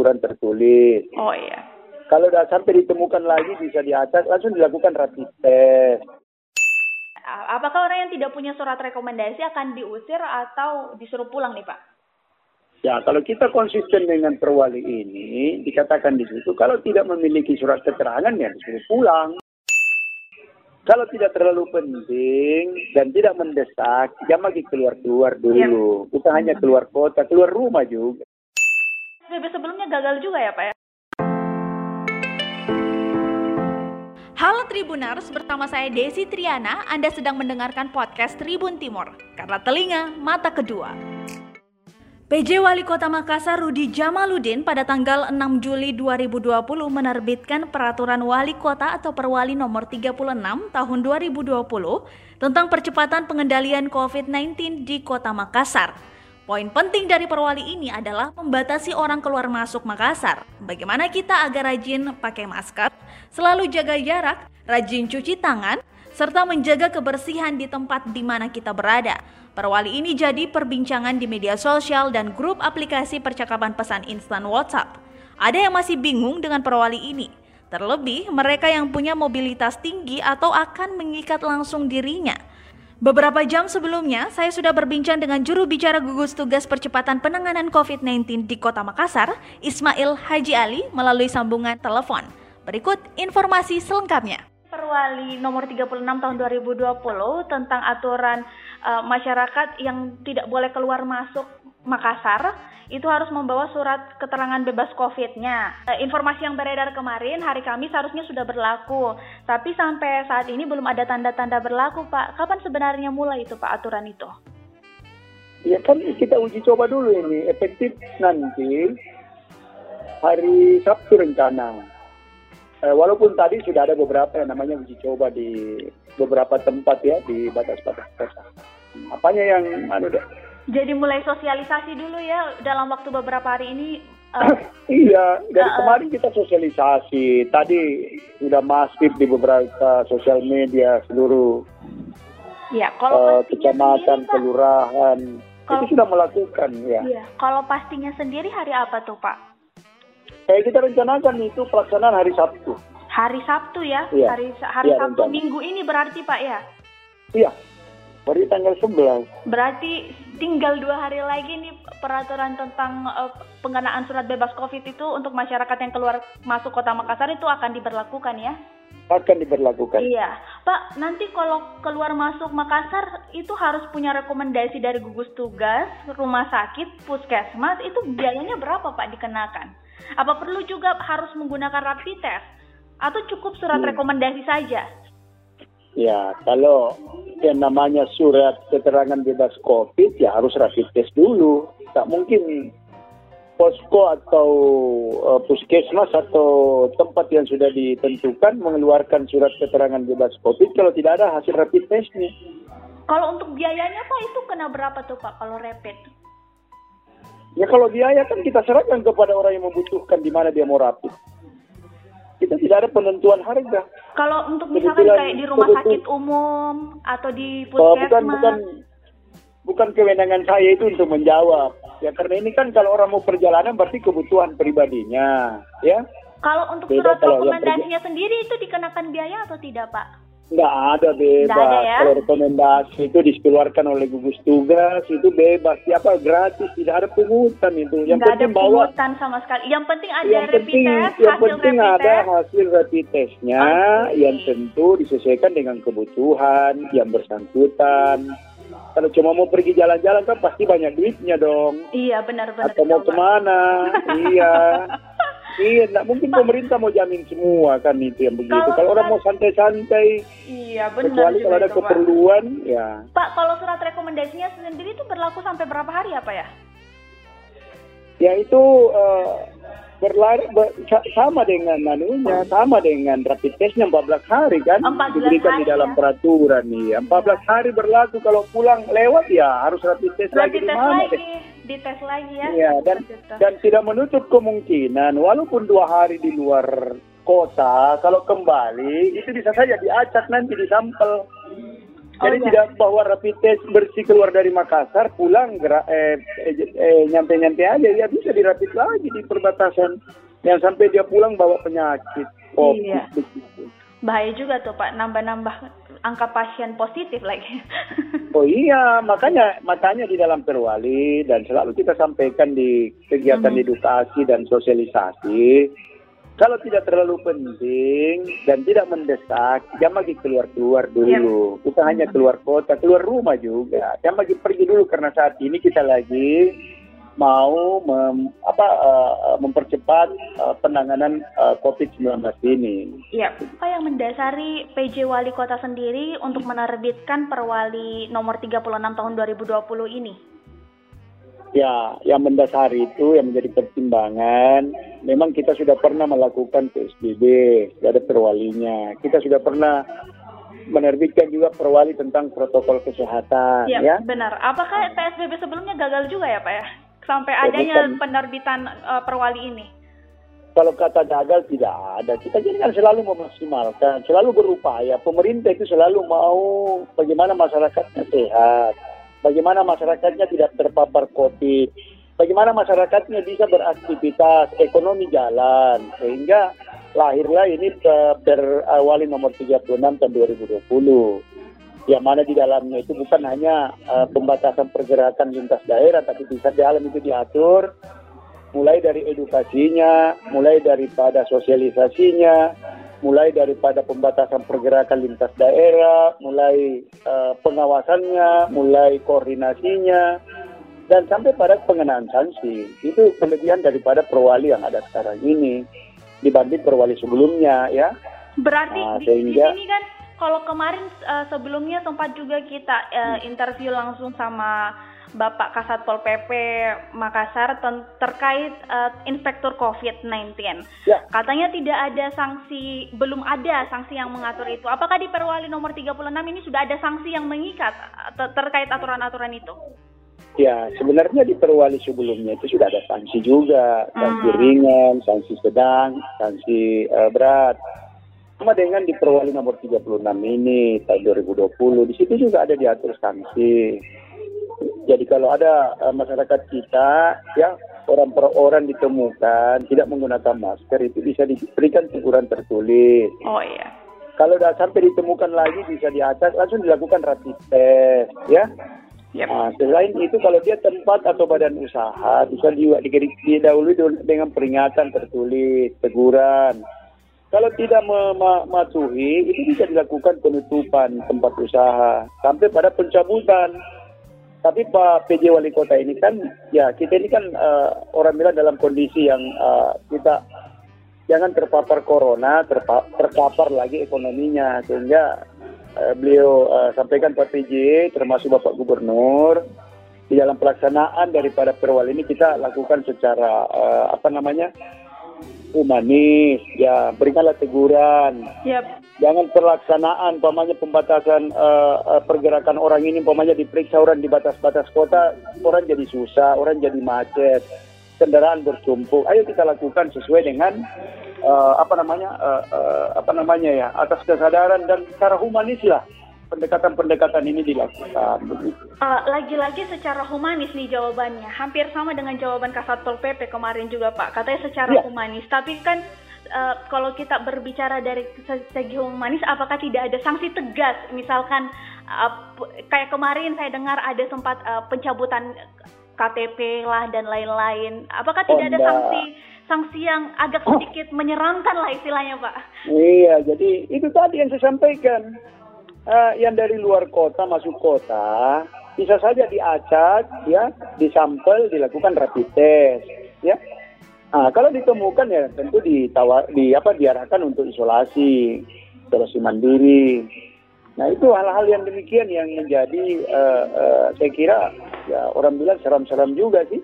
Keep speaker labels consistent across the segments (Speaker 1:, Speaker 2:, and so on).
Speaker 1: aturan tertulis.
Speaker 2: Oh iya.
Speaker 1: Kalau sudah sampai ditemukan lagi bisa diacak, langsung dilakukan rapid test.
Speaker 2: Apakah orang yang tidak punya surat rekomendasi akan diusir atau disuruh pulang nih Pak?
Speaker 1: Ya, kalau kita konsisten dengan perwali ini, dikatakan di situ, kalau tidak memiliki surat keterangan, ya disuruh pulang. Kalau tidak terlalu penting dan tidak mendesak, jangan lagi keluar-keluar dulu. Ya. Kita hanya keluar kota, keluar rumah juga.
Speaker 2: PSBB sebelumnya gagal juga ya Pak ya? Halo Tribuners, bersama saya Desi Triana. Anda sedang mendengarkan podcast Tribun Timur. Karena telinga, mata kedua. PJ Wali Kota Makassar Rudi Jamaludin pada tanggal 6 Juli 2020 menerbitkan Peraturan Wali Kota atau Perwali nomor 36 tahun 2020 tentang percepatan pengendalian COVID-19 di Kota Makassar. Poin penting dari perwali ini adalah membatasi orang keluar masuk Makassar. Bagaimana kita agar rajin pakai masker, selalu jaga jarak, rajin cuci tangan, serta menjaga kebersihan di tempat di mana kita berada. Perwali ini jadi perbincangan di media sosial dan grup aplikasi percakapan pesan instan WhatsApp. Ada yang masih bingung dengan perwali ini. Terlebih mereka yang punya mobilitas tinggi atau akan mengikat langsung dirinya. Beberapa jam sebelumnya, saya sudah berbincang dengan juru bicara gugus tugas percepatan penanganan COVID-19 di Kota Makassar, Ismail Haji Ali, melalui sambungan telepon. Berikut informasi selengkapnya. Perwali nomor 36 tahun 2020 tentang aturan uh, masyarakat yang tidak boleh keluar masuk Makassar itu harus membawa surat keterangan bebas COVID-nya. Uh, informasi yang beredar kemarin hari Kamis harusnya sudah berlaku, tapi sampai saat ini belum ada tanda-tanda berlaku, Pak. Kapan sebenarnya mulai itu, Pak, aturan itu?
Speaker 1: Ya kan kita uji coba dulu ini, efektif nanti hari Sabtu rencana eh, walaupun tadi sudah ada beberapa yang namanya uji coba di beberapa tempat ya di batas-batas kota. Apanya yang anu deh?
Speaker 2: Jadi mulai sosialisasi dulu ya dalam waktu beberapa hari ini.
Speaker 1: Uh, iya, dari uh, kemarin kita sosialisasi. Tadi sudah masif di beberapa sosial media seluruh
Speaker 2: ya, kalau uh,
Speaker 1: kecamatan, kelurahan kalau, itu sudah melakukan ya. Iya,
Speaker 2: kalau pastinya sendiri hari apa tuh Pak?
Speaker 1: Kayak kita rencanakan itu pelaksanaan hari Sabtu.
Speaker 2: Hari Sabtu ya? Iya. Hari hari iya, Sabtu rencana. minggu ini berarti Pak ya?
Speaker 1: Iya. Berarti tanggal 11.
Speaker 2: Berarti tinggal dua hari lagi nih peraturan tentang uh, pengenaan surat bebas COVID itu untuk masyarakat yang keluar masuk kota Makassar itu akan diberlakukan ya?
Speaker 1: Akan diberlakukan.
Speaker 2: Iya. Pak, nanti kalau keluar masuk Makassar itu harus punya rekomendasi dari gugus tugas, rumah sakit, puskesmas, itu biayanya berapa Pak dikenakan? Apa perlu juga harus menggunakan rapid test? Atau cukup surat hmm. rekomendasi saja?
Speaker 1: Ya, kalau yang namanya surat keterangan bebas COVID ya harus rapid test dulu. Tak mungkin posko atau uh, puskesmas atau tempat yang sudah ditentukan mengeluarkan surat keterangan bebas COVID kalau tidak ada hasil rapid testnya.
Speaker 2: Kalau untuk biayanya Pak itu kena berapa tuh Pak kalau rapid?
Speaker 1: Ya kalau biaya kan kita serahkan kepada orang yang membutuhkan di mana dia mau rapid. Kita tidak ada penentuan harga.
Speaker 2: Kalau untuk misalkan Kebetulan, kayak di rumah sakit umum atau di puskesmas.
Speaker 1: bukan, bukan, bukan kewenangan saya itu untuk menjawab. Ya karena ini kan kalau orang mau perjalanan berarti kebutuhan pribadinya, ya.
Speaker 2: Kalau untuk surat rekomendasinya sendiri itu dikenakan biaya atau tidak, Pak?
Speaker 1: Nggak ada bebas. Nggak ada ya? Kalau rekomendasi itu dikeluarkan oleh gugus tugas itu bebas. Siapa gratis, tidak ada pungutan itu.
Speaker 2: Yang Nggak penting ada bawa pungutan sama sekali. Yang penting ada yang rapid penting, test,
Speaker 1: Yang penting ada test. hasil rapid testnya okay. yang tentu disesuaikan dengan kebutuhan yang bersangkutan. Kalau cuma mau pergi jalan-jalan kan pasti banyak duitnya dong.
Speaker 2: Iya benar-benar.
Speaker 1: Atau mau ke mana? iya. Iya, enggak mungkin pemerintah mau jamin semua kan itu yang begitu. Kalau, kalau orang mau santai-santai,
Speaker 2: iya benar.
Speaker 1: Kecuali kalau ada keperluan, ya.
Speaker 2: Pak, kalau surat rekomendasinya sendiri itu berlaku sampai berapa hari ya, Pak ya?
Speaker 1: Ya itu uh, berlari ber, sama dengan anunya, sama dengan rapid testnya 14 hari kan 14 diberikan hari, di dalam ya? peraturan nih. 14 ya. hari berlaku kalau pulang lewat ya harus rapid test rapid lagi di mana deh
Speaker 2: dites lagi ya.
Speaker 1: Iya dan dan tidak menutup kemungkinan walaupun dua hari di luar kota kalau kembali itu bisa saja diacak nanti di sampel. Oh, Jadi iya. tidak bawa rapid test bersih keluar dari Makassar, pulang eh, eh, eh, nyampe-nyampe aja, ya bisa dirapid lagi di perbatasan. Yang sampai dia pulang bawa penyakit.
Speaker 2: Oh, iya. Bahaya juga tuh Pak, nambah-nambah angka pasien positif lagi.
Speaker 1: oh iya, makanya makanya di dalam perwali dan selalu kita sampaikan di kegiatan -hmm. edukasi dan sosialisasi kalau tidak terlalu penting dan tidak mendesak, jangan lagi keluar-keluar dulu. Ya. Kita hanya keluar kota, keluar rumah juga. Jangan lagi pergi dulu karena saat ini kita lagi mau mem, apa, uh, mempercepat uh, penanganan uh, eh, COVID-19 ini.
Speaker 2: Iya. Apa yang mendasari PJ Wali Kota sendiri untuk menerbitkan Perwali nomor 36 tahun 2020 ini?
Speaker 1: Ya, yang mendasari itu yang menjadi pertimbangan, memang kita sudah pernah melakukan PSBB, sudah ada perwalinya. Kita sudah pernah menerbitkan juga perwali tentang protokol kesehatan. Ya, ya?
Speaker 2: benar. Apakah PSBB sebelumnya gagal juga ya Pak ya? Sampai ya, adanya bukan. penerbitan uh, perwali ini?
Speaker 1: Kalau kata gagal tidak ada. Kita jadi kan selalu memaksimalkan, selalu berupaya. Pemerintah itu selalu mau bagaimana masyarakatnya sehat bagaimana masyarakatnya tidak terpapar COVID, bagaimana masyarakatnya bisa beraktivitas, ekonomi jalan, sehingga lahirlah ini berawali nomor 36 tahun 2020 yang mana di dalamnya itu bukan hanya uh, pembatasan pergerakan lintas daerah, tapi bisa di dalam itu diatur mulai dari edukasinya, mulai daripada sosialisasinya, mulai daripada pembatasan pergerakan lintas daerah, mulai uh, pengawasannya, mulai koordinasinya, dan sampai pada pengenaan sanksi. Itu kelebihan daripada perwali yang ada sekarang ini dibanding perwali sebelumnya, ya.
Speaker 2: Berarti nah, sehingga, di sini kan kalau kemarin uh, sebelumnya sempat juga kita uh, interview langsung sama Bapak Kasatpol PP Makassar terkait uh, inspektur COVID-19. Ya. Katanya tidak ada sanksi, belum ada sanksi yang mengatur itu. Apakah di Perwali nomor 36 ini sudah ada sanksi yang mengikat ter terkait aturan-aturan itu?
Speaker 1: Ya, sebenarnya di Perwali sebelumnya itu sudah ada sanksi juga, sanksi hmm. ringan, sanksi sedang, sanksi uh, berat. Sama dengan di Perwali nomor 36 ini tahun 2020, di situ juga ada diatur sanksi. Jadi kalau ada uh, masyarakat kita ya orang per orang ditemukan tidak menggunakan masker itu bisa diberikan teguran tertulis.
Speaker 2: Oh iya.
Speaker 1: Kalau sudah sampai ditemukan lagi bisa di atas langsung dilakukan rapid test ya. Yep. Nah, selain itu kalau dia tempat atau badan usaha bisa juga didahului dengan peringatan tertulis, teguran. Kalau tidak mematuhi itu bisa dilakukan penutupan tempat usaha sampai pada pencabutan tapi Pak PJ Wali Kota ini kan, ya kita ini kan uh, orang bilang dalam kondisi yang uh, kita jangan terpapar corona, terpa terpapar lagi ekonominya. Sehingga uh, beliau uh, sampaikan Pak PJ, termasuk Bapak Gubernur, di dalam pelaksanaan daripada perwal ini kita lakukan secara uh, apa namanya humanis, ya berikanlah teguran. Yep jangan pelaksanaan pamannya pembatasan uh, pergerakan orang ini pamannya diperiksa orang di batas-batas kota orang jadi susah orang jadi macet kendaraan bertumpuk. Ayo kita lakukan sesuai dengan uh, apa namanya uh, uh, apa namanya ya atas kesadaran dan secara humanis lah pendekatan-pendekatan ini dilakukan.
Speaker 2: Uh, lagi-lagi secara humanis nih jawabannya, hampir sama dengan jawaban Kasatpol PP kemarin juga Pak. Katanya secara ya. humanis, tapi kan uh, kalau kita berbicara dari segi humanis, apakah tidak ada sanksi tegas? Misalkan uh, kayak kemarin saya dengar ada sempat uh, pencabutan KTP lah dan lain-lain. Apakah tidak oh, ada sanksi sanksi yang agak sedikit menyeramkan lah istilahnya, Pak?
Speaker 1: Iya, jadi itu tadi yang saya sampaikan. Uh, yang dari luar kota masuk kota bisa saja diacak, ya, disampel, dilakukan rapid test, ya Nah, kalau ditemukan ya tentu ditawar, di apa diarahkan untuk isolasi, isolasi mandiri. Nah itu hal-hal yang demikian yang menjadi uh, uh, saya kira ya orang bilang seram-seram juga sih.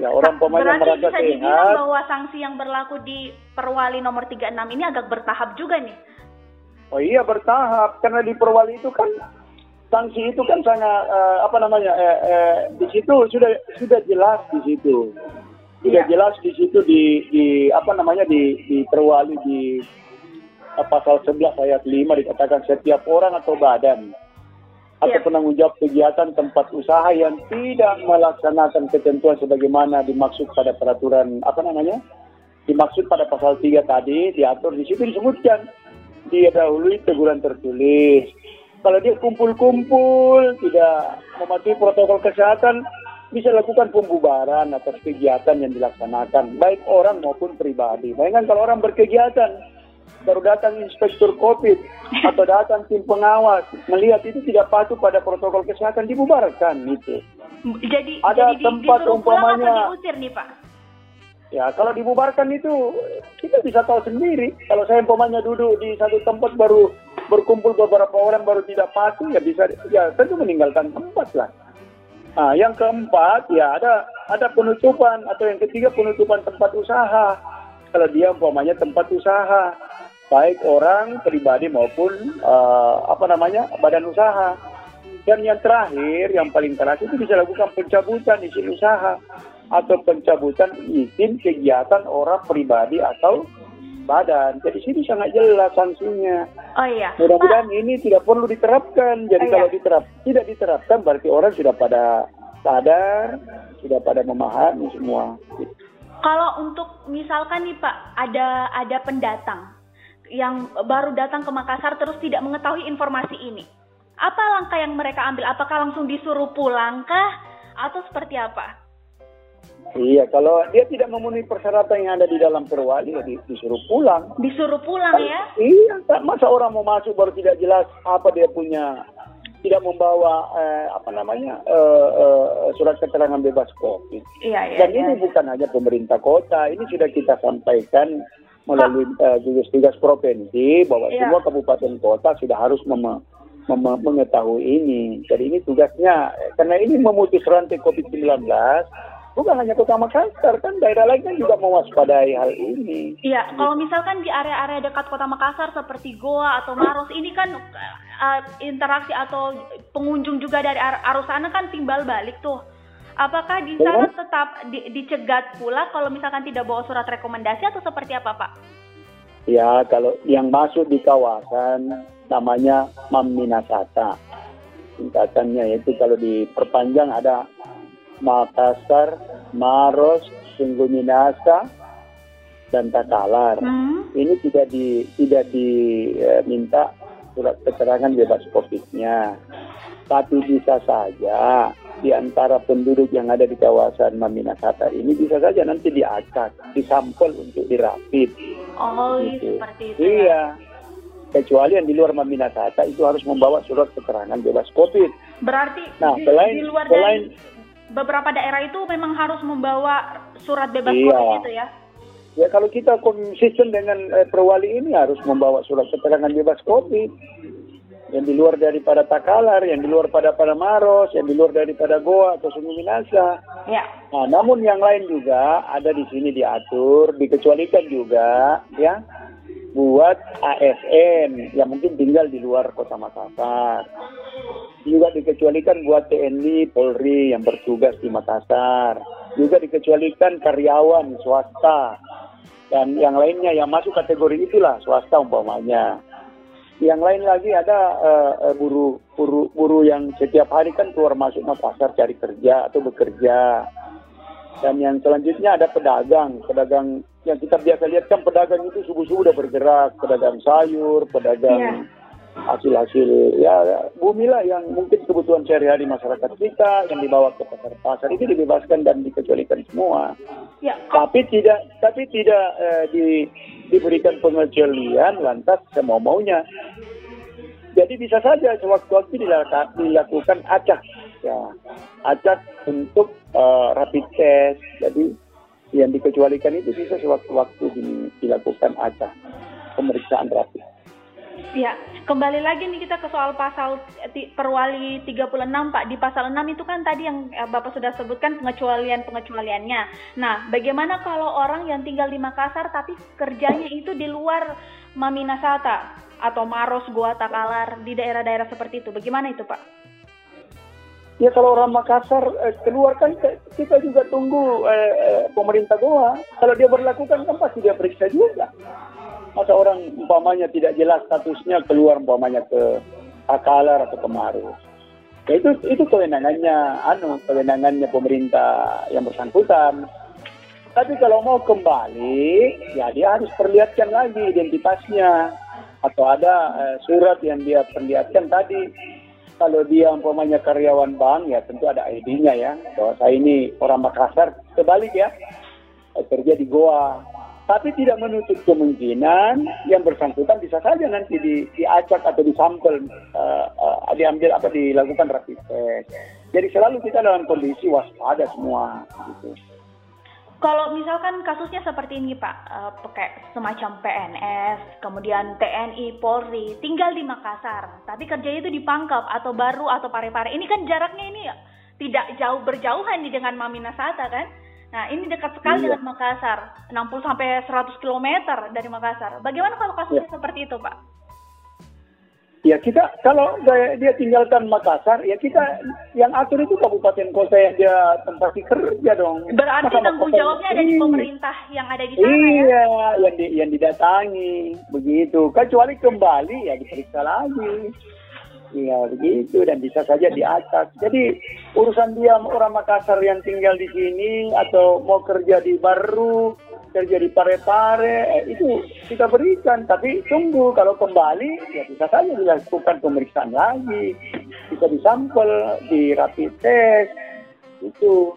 Speaker 1: Ya orang pemain
Speaker 2: yang merasa bisa sehat. bahwa sanksi yang berlaku di Perwali nomor 36 ini agak bertahap juga nih.
Speaker 1: Oh iya bertahap karena di Perwali itu kan sanksi itu kan sangat uh, apa namanya eh, eh, di situ sudah sudah jelas di situ sudah ya. jelas di situ di, di apa namanya di, di terwali di uh, pasal 11 ayat 5 dikatakan setiap orang atau badan atau
Speaker 2: Yep.
Speaker 1: penanggung jawab kegiatan tempat usaha yang tidak melaksanakan ketentuan sebagaimana dimaksud pada peraturan apa namanya dimaksud pada pasal 3 tadi diatur di situ disebutkan dia dahului teguran tertulis kalau dia kumpul-kumpul tidak mematuhi protokol kesehatan bisa lakukan pembubaran atas kegiatan yang dilaksanakan baik orang maupun pribadi bayangkan kalau orang berkegiatan baru datang inspektur COVID atau datang tim pengawas melihat itu tidak patuh pada protokol kesehatan dibubarkan itu.
Speaker 2: Jadi
Speaker 1: Ada
Speaker 2: jadi di-
Speaker 1: tempat umpamanya-
Speaker 2: diusir nih Pak?
Speaker 1: Ya kalau dibubarkan itu kita bisa tahu sendiri. Kalau saya umpamanya duduk di satu tempat baru berkumpul beberapa orang baru tidak patuh ya bisa ya tentu meninggalkan tempat lah. Nah, yang keempat ya ada ada penutupan atau yang ketiga penutupan tempat usaha. Kalau dia umpamanya tempat usaha baik orang pribadi maupun eh, apa namanya badan usaha. Dan yang terakhir, yang paling terakhir itu bisa lakukan pencabutan izin usaha atau pencabutan izin kegiatan orang pribadi atau badan. Jadi sini sangat jelas sanksinya.
Speaker 2: Oh iya.
Speaker 1: Mudah-mudahan ini tidak perlu diterapkan. Jadi
Speaker 2: Oh,
Speaker 1: kalau
Speaker 2: iya.
Speaker 1: diterap tidak diterapkan berarti orang sudah pada sadar, sudah pada memahami semua.
Speaker 2: Kalau untuk misalkan nih Pak, ada ada pendatang yang baru datang ke Makassar terus tidak mengetahui informasi ini. Apa langkah yang mereka ambil? Apakah langsung disuruh pulang kah atau seperti apa?
Speaker 1: Iya, kalau dia tidak memenuhi persyaratan yang ada di dalam perwali, ya di- disuruh pulang.
Speaker 2: Disuruh pulang ya?
Speaker 1: Iya, masa orang mau masuk baru tidak jelas apa dia punya, tidak membawa eh, apa namanya eh, eh, surat keterangan bebas COVID.
Speaker 2: Iya, iya.
Speaker 1: Dan
Speaker 2: iya.
Speaker 1: ini bukan hanya pemerintah kota, ini sudah kita sampaikan melalui eh, gugus tugas provinsi bahwa
Speaker 2: Iya.
Speaker 1: semua kabupaten kota sudah harus mem- mem- mengetahui ini. Jadi ini tugasnya, eh, karena ini memutus rantai COVID-19, bukan hanya kota Makassar, kan daerah lain kan juga mewaspadai hal ini.
Speaker 2: Iya, kalau misalkan di area-area dekat kota Makassar seperti Goa atau Maros ini kan uh, interaksi atau pengunjung juga dari ar- arus sana kan timbal balik tuh. Apakah di sana tetap di- dicegat pula kalau misalkan tidak bawa surat rekomendasi atau seperti apa, Pak?
Speaker 1: Ya, kalau yang masuk di kawasan namanya Maminasata. Singkatannya yaitu kalau diperpanjang ada Makassar, Maros, Sungguh Minasa, dan Takalar.
Speaker 2: Hmm.
Speaker 1: Ini tidak di tidak diminta surat keterangan bebas COVID-nya. Tapi bisa saja di antara penduduk yang ada di kawasan Maminasata ini bisa saja nanti diacak, disampel untuk dirapid.
Speaker 2: Oh,
Speaker 1: Gitu.
Speaker 2: seperti itu. ya.
Speaker 1: Iya. Kecuali yang di luar Maminasata itu harus membawa surat keterangan bebas COVID.
Speaker 2: Berarti
Speaker 1: Nah,
Speaker 2: di,
Speaker 1: selain-
Speaker 2: di luar
Speaker 1: selain-
Speaker 2: dari beberapa daerah itu memang harus membawa surat bebas
Speaker 1: Iya.
Speaker 2: COVID itu ya.
Speaker 1: Ya kalau kita konsisten dengan eh, perwali ini harus membawa surat keterangan bebas COVID. Yang di luar daripada Takalar, yang di luar pada pada Maros, yang di luar daripada Goa atau Sungai Minasa.
Speaker 2: Ya.
Speaker 1: Nah, namun yang lain juga ada di sini diatur, dikecualikan juga, ya, buat ASN yang mungkin tinggal di luar kota Makassar. Juga dikecualikan buat TNI, Polri yang bertugas di Makassar. Juga dikecualikan karyawan swasta dan yang lainnya yang masuk kategori itulah swasta umpamanya. Yang lain lagi ada eh, eh, buruh buruh buruh yang setiap hari kan keluar masuk Makassar cari kerja atau bekerja. Dan yang selanjutnya ada pedagang, pedagang yang kita biasa lihat kan pedagang itu subuh-subuh udah bergerak, pedagang sayur, pedagang hasil-hasil ya bumi lah yang mungkin kebutuhan sehari-hari masyarakat kita yang dibawa ke pasar-pasar itu dibebaskan dan dikecualikan semua.
Speaker 2: Ya.
Speaker 1: Tapi tidak tapi tidak eh, di, diberikan pengecualian lantas semau maunya. Jadi bisa saja sewaktu-waktu dilakukan acak ya acak untuk eh, rapid test. Jadi yang dikecualikan itu bisa sewaktu-waktu di- dilakukan acak pemeriksaan rapid.
Speaker 2: Ya, kembali lagi nih kita ke soal pasal Perwali 36 Pak. Di pasal 6 itu kan tadi yang eh, Bapak sudah sebutkan pengecualian-pengecualiannya. Nah, bagaimana kalau orang yang tinggal di Makassar tapi kerjanya itu di luar Maminasata atau Maros, Goa, Takalar, di daerah-daerah seperti itu. Bagaimana itu Pak?
Speaker 1: Ya kalau orang Makassar eh, keluar kan kita juga tunggu eh, eh, pemerintah Goa. Kalau dia berlakukan kan pasti dia periksa juga. Masa orang umpamanya tidak jelas statusnya keluar umpamanya ke Takalar atau ke Maros. Ya, itu itu kewenangannya anu kewenangannya pemerintah yang bersangkutan. Tapi kalau mau kembali, ya dia harus perlihatkan lagi identitasnya atau ada uh, surat yang dia perlihatkan tadi. Kalau dia umpamanya karyawan bank, ya tentu ada ID-nya ya bahwa saya ini orang Makassar. Kebalik ya, kerja di Goa tapi tidak menutup kemungkinan yang bersangkutan bisa saja nanti di, diacak atau disampel uh, uh, diambil apa dilakukan rapid test. Jadi selalu kita dalam kondisi waspada semua. Gitu.
Speaker 2: Kalau misalkan kasusnya seperti ini Pak, uh, pakai semacam PNS, kemudian TNI, Polri, tinggal di Makassar, tapi kerjanya itu di Pangkep atau Baru atau Parepare, ini kan jaraknya ini tidak jauh berjauhan nih dengan Mamina Sata kan? Nah, ini dekat sekali iya. dengan Makassar, 60 sampai 100 km dari Makassar. Bagaimana kalau kasusnya ya. seperti itu, Pak?
Speaker 1: Ya kita kalau dia tinggalkan Makassar, ya kita yang atur itu kabupaten kota yang dia tempat kerja dong.
Speaker 2: Berarti Masa tanggung jawabnya ada di pemerintah yang ada di sana
Speaker 1: iya, ya? Iya, yang di, yang didatangi begitu. Kecuali kembali ya diperiksa lagi. Iya begitu dan bisa saja diacak. Jadi urusan dia orang Makassar yang tinggal di sini atau mau kerja di Baru, kerja di Pare-Pare, eh, itu kita berikan. Tapi tunggu kalau kembali ya bisa saja dilakukan pemeriksaan lagi, bisa disampel, di rapid test, itu.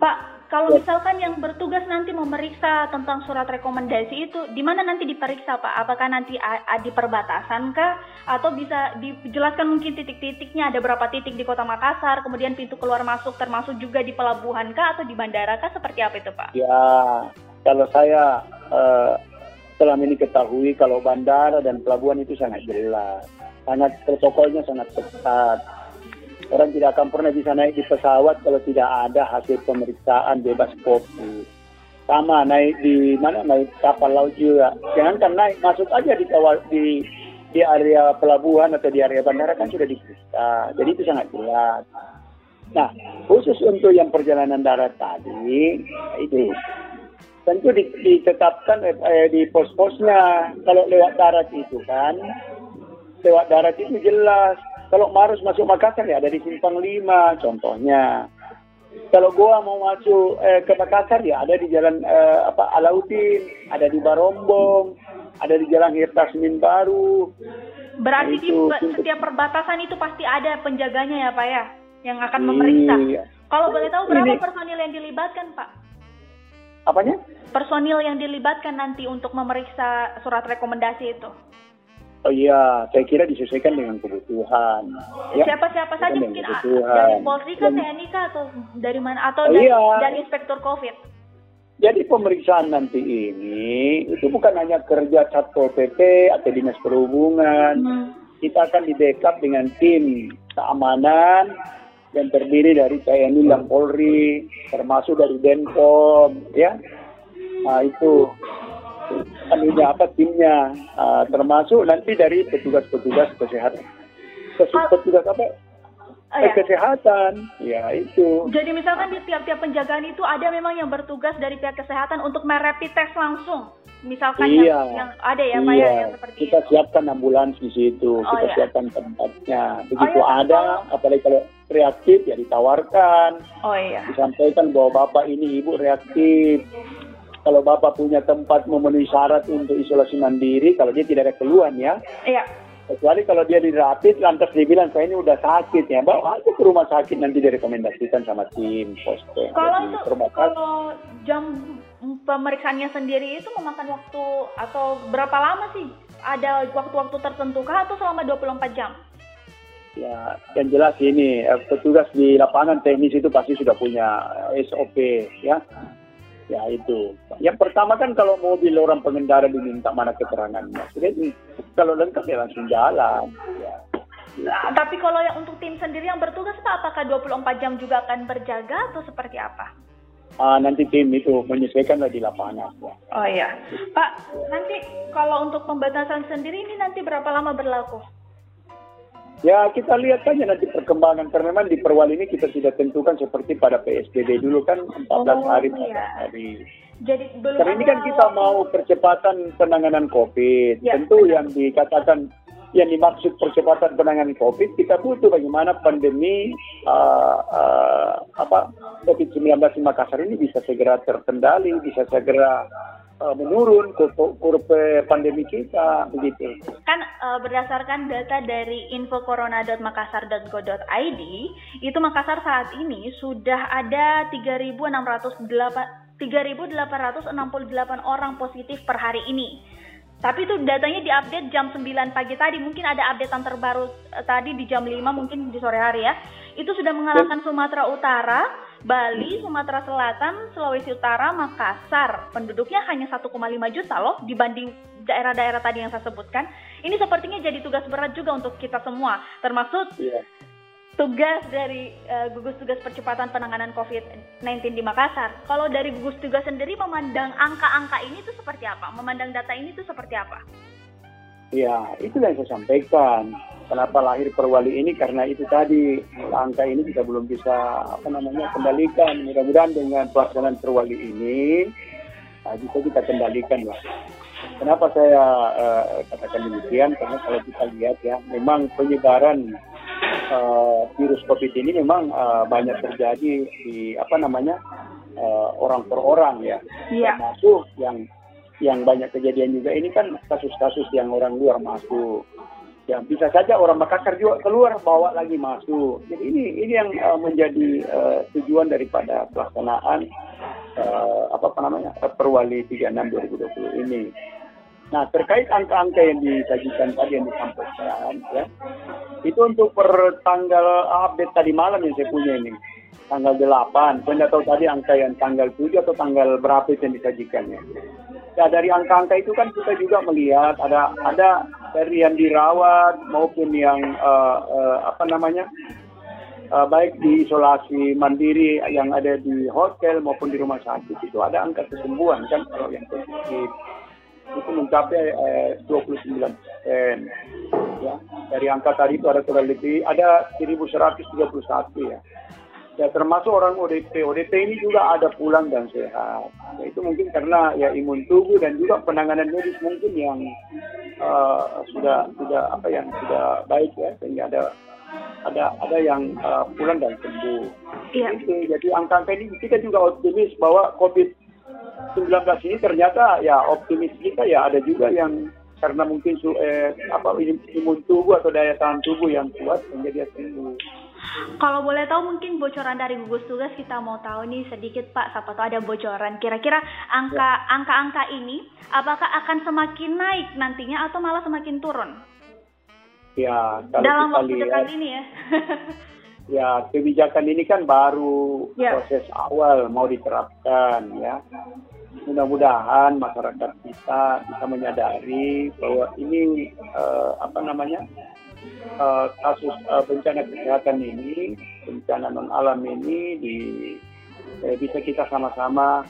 Speaker 2: Pak, kalau misalkan yang bertugas nanti memeriksa tentang surat rekomendasi itu, di mana nanti diperiksa Pak? Apakah nanti di perbatasan kah? Atau bisa dijelaskan mungkin titik-titiknya ada berapa titik di kota Makassar, kemudian pintu keluar masuk termasuk juga di pelabuhan kah atau di bandara kah? Seperti apa itu Pak?
Speaker 1: Ya, kalau saya uh, selama ini ketahui kalau bandara dan pelabuhan itu sangat jelas. Sangat protokolnya sangat ketat Orang tidak akan pernah bisa naik di pesawat kalau tidak ada hasil pemeriksaan bebas kopi. Sama naik di mana naik kapal laut juga. Jangan kan naik masuk aja di kawal di di area pelabuhan atau di area bandara kan sudah diperiksa. Jadi itu sangat jelas. Nah, khusus untuk yang perjalanan darat tadi, itu tentu ditetapkan eh, di pos-posnya. Kalau lewat darat itu kan, lewat darat itu jelas kalau Marus masuk Makassar ya ada di Simpang 5 contohnya. Kalau gua mau masuk eh, ke Makassar ya ada di jalan eh, apa Alauddin, ada di Barombong, ada di jalan Hirta Senin Baru.
Speaker 2: Berarti itu, di setiap perbatasan itu pasti ada penjaganya ya Pak ya, yang akan memeriksa. Iya. Kalau boleh tahu berapa Ini, personil yang dilibatkan Pak?
Speaker 1: Apanya?
Speaker 2: Personil yang dilibatkan nanti untuk memeriksa surat rekomendasi itu.
Speaker 1: Oh iya, saya kira disesuaikan dengan kebutuhan.
Speaker 2: Ya, Siapa-siapa saja mungkin dari Polri kan, TNI kah atau dari mana atau oh, dari, iya. dari inspektur COVID?
Speaker 1: Jadi pemeriksaan nanti ini itu bukan hanya kerja Satpol PP atau Dinas Perhubungan. Hmm. Kita akan di backup dengan tim keamanan yang terdiri dari TNI dan Polri, termasuk dari Denpom, ya. Nah itu anunya apa timnya uh, termasuk nanti dari petugas-petugas kesehatan petugas apa Oh, ya. kesehatan, ya itu.
Speaker 2: Jadi misalkan di tiap-tiap penjagaan itu ada memang yang bertugas dari pihak kesehatan untuk merepit tes langsung. Misalkan iya. yang, yang ada ya, ya,
Speaker 1: iya. yang seperti Kita itu. siapkan ambulans di situ, oh, kita iya. siapkan tempatnya. Begitu oh, iya. ada, apalagi kalau reaktif ya ditawarkan.
Speaker 2: Oh iya.
Speaker 1: Disampaikan bahwa bapak ini ibu reaktif kalau Bapak punya tempat memenuhi syarat untuk isolasi mandiri, kalau dia tidak ada keluhan ya.
Speaker 2: Iya.
Speaker 1: Kecuali kalau dia dirapit, lantas dia bilang, saya ini udah sakit ya, bawa aja ke rumah sakit, nanti direkomendasikan sama tim posko.
Speaker 2: Kalau itu, kalau jam pemeriksaannya sendiri itu memakan waktu atau berapa lama sih? Ada waktu-waktu tertentu kah atau selama 24 jam?
Speaker 1: Ya, yang jelas ini, eh, petugas di lapangan teknis itu pasti sudah punya SOP ya Ya itu. Yang pertama kan kalau mobil orang pengendara diminta mana keterangannya. Jadi kalau lengkap ya langsung jalan. Ya.
Speaker 2: Nah, tapi kalau yang untuk tim sendiri yang bertugas Pak, apakah 24 jam juga akan berjaga atau seperti apa?
Speaker 1: Ah, nanti tim itu menyesuaikan di lapangan.
Speaker 2: Ya. Oh iya. Pak, nanti kalau untuk pembatasan sendiri ini nanti berapa lama berlaku?
Speaker 1: Ya kita lihat saja nanti perkembangan karena memang di perwal ini kita tidak tentukan seperti pada PSBB dulu kan 14 oh, hari iya. hari. Jadi belum Karena ini kan kita mau percepatan penanganan COVID. Ya, Tentu benar. yang dikatakan yang dimaksud percepatan penanganan COVID, kita butuh bagaimana pandemi uh, uh, apa COVID-19 di Makassar ini bisa segera terkendali, bisa segera uh, menurun kurva pandemi kita begitu.
Speaker 2: Kan uh, berdasarkan data dari infocorona.makassar.go.id, itu Makassar saat ini sudah ada 3.608 3.868 orang positif per hari ini tapi itu datanya diupdate jam 9 pagi tadi. Mungkin ada updatean terbaru uh, tadi di jam 5 mungkin di sore hari ya. Itu sudah mengalahkan Sumatera Utara, Bali, Sumatera Selatan, Sulawesi Utara, Makassar. Penduduknya hanya 1,5 juta loh dibanding daerah-daerah tadi yang saya sebutkan. Ini sepertinya jadi tugas berat juga untuk kita semua, termasuk yeah tugas dari uh, gugus tugas percepatan penanganan COVID-19 di Makassar. Kalau dari gugus tugas sendiri memandang angka-angka ini itu seperti apa? Memandang data ini itu seperti apa?
Speaker 1: Ya, itu yang saya sampaikan. Kenapa lahir perwali ini? Karena itu tadi angka ini kita belum bisa apa namanya kendalikan. Mudah-mudahan dengan pelaksanaan perwali ini nah, bisa kita kendalikan lah. Kenapa saya uh, katakan demikian? Karena kalau kita lihat ya, memang penyebaran uh, virus COVID ini memang uh, banyak terjadi di apa namanya uh, orang per orang ya,
Speaker 2: yeah.
Speaker 1: termasuk yang yang banyak kejadian juga ini kan kasus-kasus yang orang luar masuk. Ya bisa saja orang Makassar juga keluar bawa lagi masuk. Jadi ini ini yang uh, menjadi uh, tujuan daripada pelaksanaan uh, apa, apa namanya Perwali 36 2020 ini. Nah, terkait angka-angka yang disajikan tadi yang disampaikan, ya, itu untuk per tanggal update tadi malam yang saya punya ini, tanggal 8. Saya tahu tadi angka yang tanggal 7 atau tanggal berapa yang disajikannya. Ya, dari angka-angka itu kan kita juga melihat ada ada dari yang dirawat maupun yang uh, uh, apa namanya uh, baik di isolasi mandiri yang ada di hotel maupun di rumah sakit itu ada angka kesembuhan kan kalau yang positif itu mencapai eh, 29 persen. Ya, dari angka tadi itu ada kurang lebih ada 1131 ya. Ya termasuk orang ODP. ODP ini juga ada pulang dan sehat. Ya, itu mungkin karena ya imun tubuh dan juga penanganan medis mungkin yang uh, sudah sudah apa yang sudah baik ya sehingga ada ada ada yang uh, pulang dan sembuh.
Speaker 2: Iya.
Speaker 1: Itu, jadi angka-angka ini kita juga optimis bahwa COVID 19 ini ternyata ya optimis kita ya ada juga yang karena mungkin su, eh, apa imun tubuh atau daya tahan tubuh yang kuat menjadi sembuh.
Speaker 2: Kalau boleh tahu mungkin bocoran dari gugus tugas kita mau tahu nih sedikit Pak, siapa tahu ada bocoran. Kira-kira angka ya. angka-angka ini apakah akan semakin naik nantinya atau malah semakin turun?
Speaker 1: Ya,
Speaker 2: kalau dalam waktu lihat, dekat ini ya.
Speaker 1: ya kebijakan ini kan baru ya. proses awal mau diterapkan ya mudah-mudahan masyarakat kita bisa menyadari bahwa ini uh, apa namanya uh, kasus uh, bencana kesehatan ini bencana non alam ini di eh, bisa kita sama-sama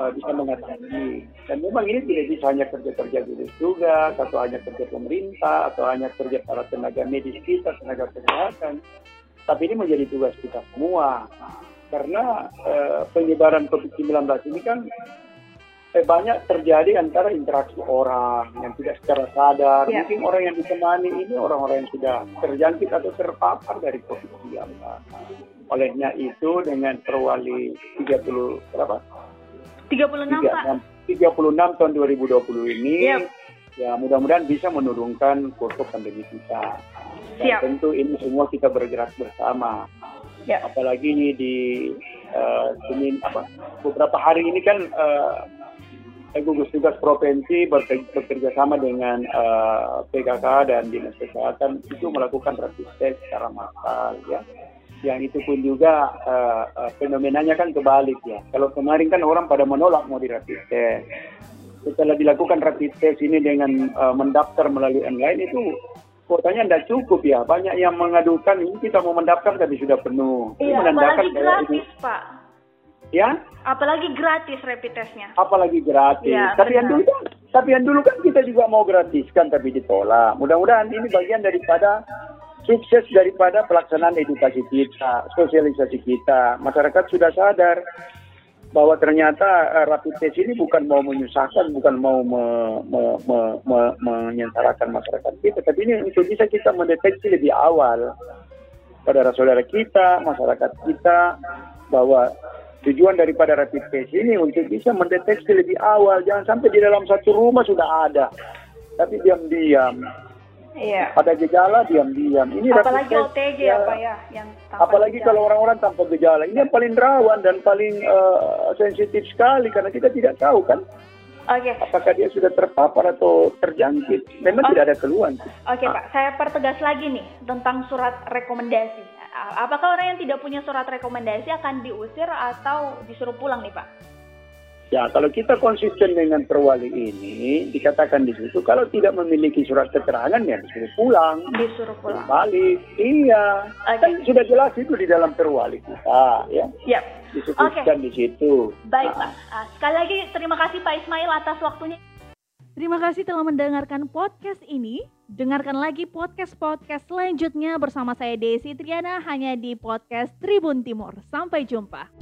Speaker 1: uh, bisa mengatasi. Dan memang ini tidak bisa hanya kerja kerja gugus tugas atau hanya kerja pemerintah atau hanya kerja para tenaga medis kita tenaga kesehatan. Tapi ini menjadi tugas kita semua. Karena uh, penyebaran COVID-19 ini kan eh, banyak terjadi antara interaksi orang yang tidak secara sadar. Ya. Mungkin orang yang ditemani ini orang-orang yang sudah terjangkit atau terpapar dari COVID-19. Olehnya itu dengan perwali 30 berapa?
Speaker 2: 36 Pak.
Speaker 1: 36 tahun 2020 ini ya, ya mudah-mudahan bisa menurunkan kurva pandemi kita. Dan Siap. tentu ini semua kita bergerak bersama. Ya. Apalagi ini di uh, Senin apa beberapa hari ini kan uh, gugus tugas provinsi bekerja sama dengan uh, eh, PKK dan dinas kesehatan itu melakukan rapid test secara massal ya. Yang itu pun juga uh, uh, fenomenanya kan kebalik ya. Kalau kemarin kan orang pada menolak mau di rapid test. Setelah dilakukan rapid test ini dengan uh, mendaftar melalui online itu kuotanya tidak cukup ya. Banyak yang mengadukan ini kita mau mendaftar tapi sudah penuh.
Speaker 2: Iya, ini. menandakan gratis pak
Speaker 1: Ya?
Speaker 2: Apalagi gratis rapid testnya.
Speaker 1: Apalagi gratis. Ya, tapi yang dulu kan, tapi yang dulu kan kita juga mau gratiskan tapi ditolak. Mudah-mudahan ini bagian daripada sukses daripada pelaksanaan edukasi kita, sosialisasi kita. Masyarakat sudah sadar bahwa ternyata uh, rapid test ini bukan mau menyusahkan, bukan mau me, me, me, me, menyengsarakan masyarakat kita, tapi ini untuk bisa kita mendeteksi lebih awal saudara-saudara kita, masyarakat kita, bahwa tujuan daripada rapid test ini untuk bisa mendeteksi lebih awal, jangan sampai di dalam satu rumah sudah ada, tapi diam-diam Iya. Pada gejala diam-diam.
Speaker 2: Ini apalagi rapid OTG ya, apa ya yang
Speaker 1: apalagi gejala. kalau orang-orang tanpa gejala. Ini yang paling rawan dan paling uh, sensitif sekali karena kita tidak tahu kan. Oke. Okay. Apakah dia sudah terpapar atau terjangkit? Memang okay. tidak ada keluhan.
Speaker 2: Oke okay, ah. Pak, saya pertegas lagi nih tentang surat rekomendasi. Apakah orang yang tidak punya surat rekomendasi akan diusir atau disuruh pulang nih Pak?
Speaker 1: Ya, kalau kita konsisten dengan perwali ini, dikatakan di situ, kalau tidak memiliki surat keterangan, ya disuruh pulang.
Speaker 2: Disuruh pulang.
Speaker 1: Balik, iya. Okay. Kan sudah jelas itu di dalam perwali kita, ya.
Speaker 2: Yep.
Speaker 1: Disebutkan okay. di situ.
Speaker 2: Baik, nah. Pak. Uh, sekali lagi terima kasih Pak Ismail atas waktunya. Terima kasih telah mendengarkan podcast ini. Dengarkan lagi podcast-podcast selanjutnya bersama saya Desi Triana hanya di podcast Tribun Timur. Sampai jumpa.